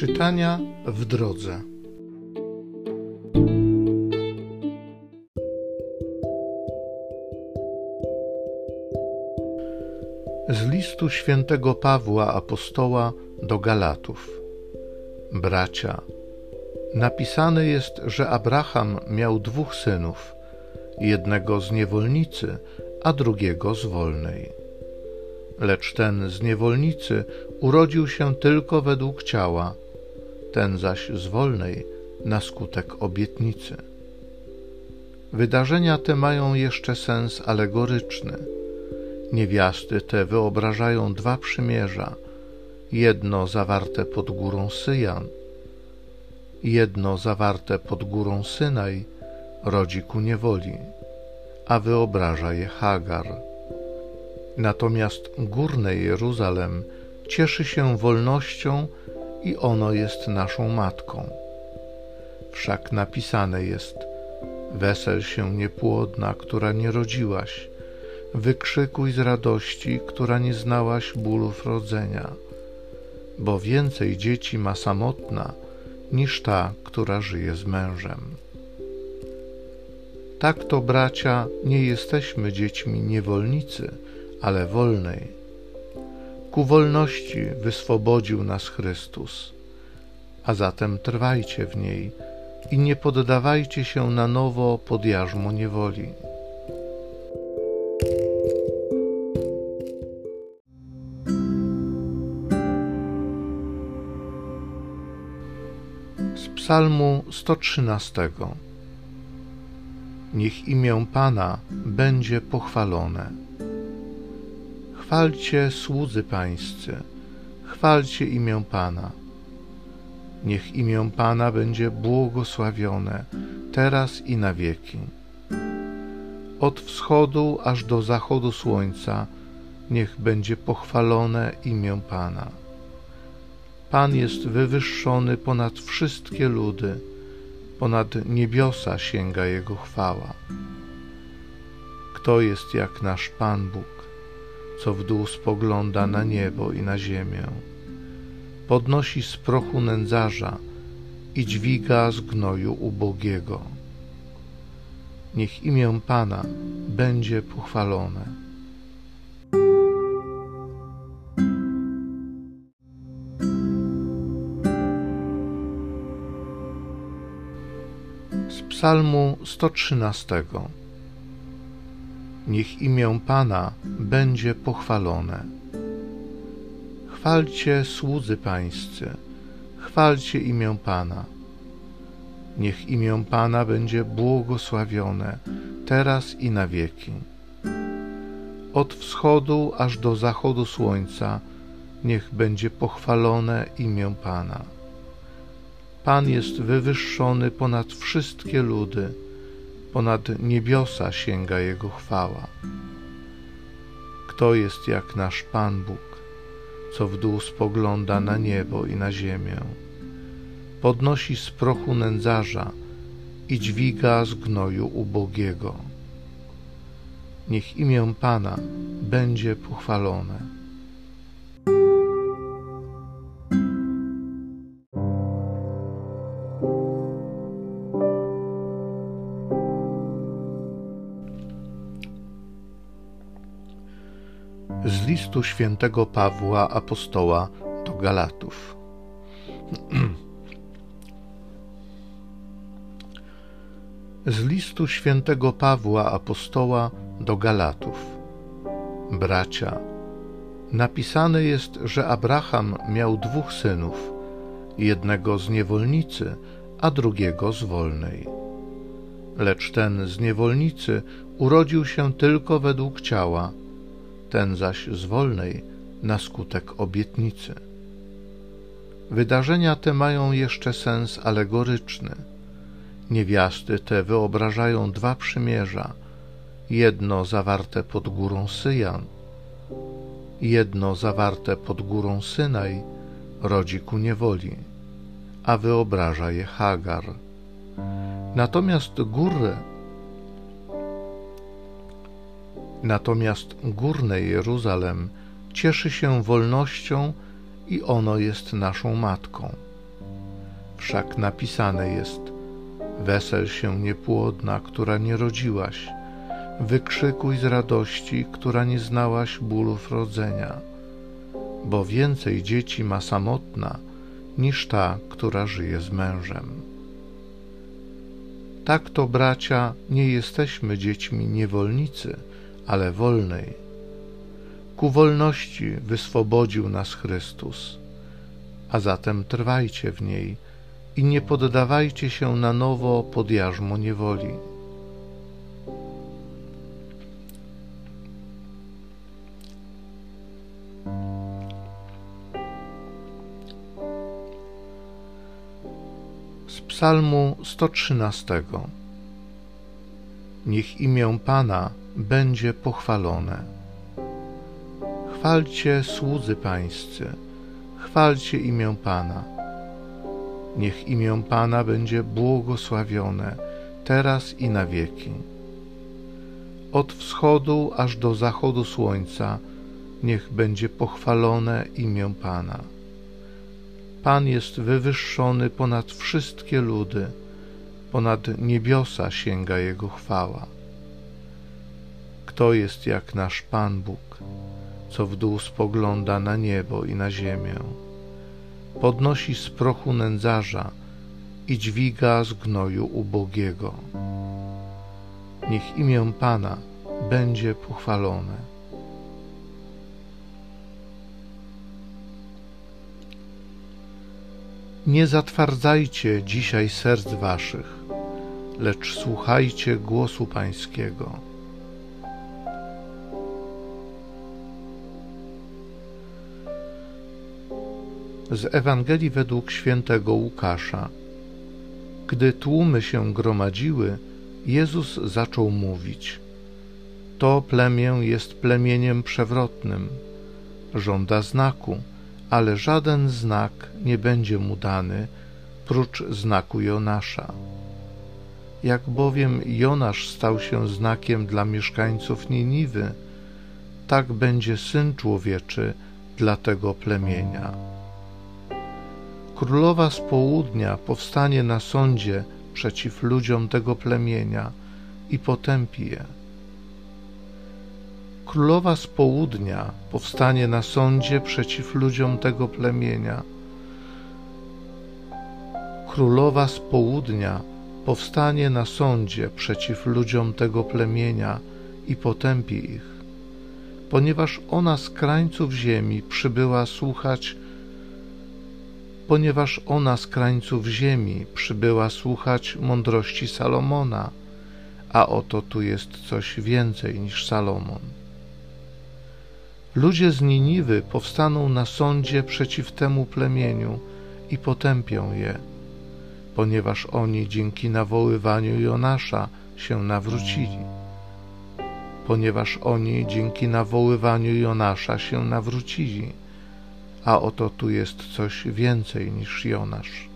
Czytania w drodze. Z listu świętego Pawła apostoła do Galatów. Bracia, napisane jest, że Abraham miał dwóch synów, jednego z niewolnicy, a drugiego z wolnej lecz ten z niewolnicy urodził się tylko według ciała, ten zaś z wolnej na skutek obietnicy. Wydarzenia te mają jeszcze sens alegoryczny. Niewiasty te wyobrażają dwa przymierza, jedno zawarte pod górą Syjan, jedno zawarte pod górą Synaj rodzi ku niewoli, a wyobraża je Hagar Natomiast górne Jeruzalem cieszy się wolnością i ono jest naszą matką. Wszak napisane jest: Wesel się niepłodna, która nie rodziłaś, wykrzykuj z radości, która nie znałaś bólów rodzenia, bo więcej dzieci ma samotna niż ta, która żyje z mężem. Tak to, bracia, nie jesteśmy dziećmi niewolnicy ale wolnej. Ku wolności wyswobodził nas Chrystus, a zatem trwajcie w niej i nie poddawajcie się na nowo pod jarzmo niewoli. Z Psalmu 113 Niech imię Pana będzie pochwalone Chwalcie słudzy pańscy, chwalcie imię Pana. Niech imię Pana będzie błogosławione teraz i na wieki. Od wschodu aż do zachodu słońca niech będzie pochwalone imię Pana. Pan jest wywyższony ponad wszystkie ludy, ponad niebiosa sięga Jego chwała. Kto jest jak nasz Pan Bóg? Co w dół spogląda na niebo i na ziemię. Podnosi z prochu nędzarza i dźwiga z gnoju ubogiego. Niech imię Pana będzie pochwalone. Z Psalmu 113 niech imię Pana będzie pochwalone. Chwalcie słudzy Pańscy, chwalcie imię Pana. Niech imię Pana będzie błogosławione teraz i na wieki. Od wschodu aż do zachodu słońca niech będzie pochwalone imię Pana. Pan jest wywyższony ponad wszystkie ludy ponad niebiosa sięga Jego chwała. Kto jest jak nasz Pan Bóg, co w dół spogląda na niebo i na ziemię, podnosi z prochu nędzarza i dźwiga z gnoju ubogiego. Niech imię Pana będzie pochwalone. Listu świętego Pawła apostoła do Galatów. Z listu świętego Pawła apostoła do Galatów. Bracia, napisane jest, że Abraham miał dwóch synów, jednego z niewolnicy, a drugiego z wolnej. Lecz ten z niewolnicy urodził się tylko według ciała, ten zaś z wolnej na skutek obietnicy. Wydarzenia te mają jeszcze sens alegoryczny. Niewiasty te wyobrażają dwa przymierza, jedno zawarte pod górą Syjan, jedno zawarte pod górą Synaj rodzi ku niewoli, a wyobraża je Hagar. Natomiast góry Natomiast górne Jeruzalem cieszy się wolnością i ono jest naszą matką. Wszak napisane jest: Wesel się niepłodna, która nie rodziłaś, wykrzykuj z radości, która nie znałaś bólów rodzenia, bo więcej dzieci ma samotna niż ta, która żyje z mężem. Tak to, bracia, nie jesteśmy dziećmi niewolnicy, ale wolnej. Ku wolności wyswobodził nas Chrystus, a zatem trwajcie w niej i nie poddawajcie się na nowo pod jarzmo niewoli. Z Psalmu 113 Niech imię Pana będzie pochwalone. Chwalcie słudzy Pańscy, chwalcie imię Pana. Niech imię Pana będzie błogosławione teraz i na wieki. Od wschodu aż do zachodu słońca niech będzie pochwalone imię Pana. Pan jest wywyższony ponad wszystkie ludy, ponad niebiosa sięga Jego chwała. Kto jest jak nasz Pan Bóg, co w dół spogląda na niebo i na ziemię? Podnosi z prochu nędzarza i dźwiga z gnoju ubogiego. Niech imię Pana będzie pochwalone. Nie zatwardzajcie dzisiaj serc waszych, lecz słuchajcie głosu Pańskiego. Z Ewangelii według świętego Łukasza. Gdy tłumy się gromadziły, Jezus zaczął mówić: To plemię jest plemieniem przewrotnym, żąda znaku, ale żaden znak nie będzie mu dany, prócz znaku Jonasza. Jak bowiem Jonasz stał się znakiem dla mieszkańców Niniwy, tak będzie Syn Człowieczy dla tego plemienia. Królowa z południa powstanie na sądzie przeciw ludziom tego plemienia i potępi je. Królowa z południa powstanie na sądzie przeciw ludziom tego plemienia. Królowa z południa powstanie na sądzie przeciw ludziom tego plemienia i potępi ich, ponieważ ona z krańców ziemi przybyła słuchać ponieważ ona z krańców ziemi przybyła słuchać mądrości Salomona, a oto tu jest coś więcej niż Salomon. Ludzie z Niniwy powstaną na sądzie przeciw temu plemieniu i potępią je, ponieważ oni dzięki nawoływaniu Jonasza się nawrócili. Ponieważ oni dzięki nawoływaniu Jonasza się nawrócili a oto tu jest coś więcej niż Jonasz.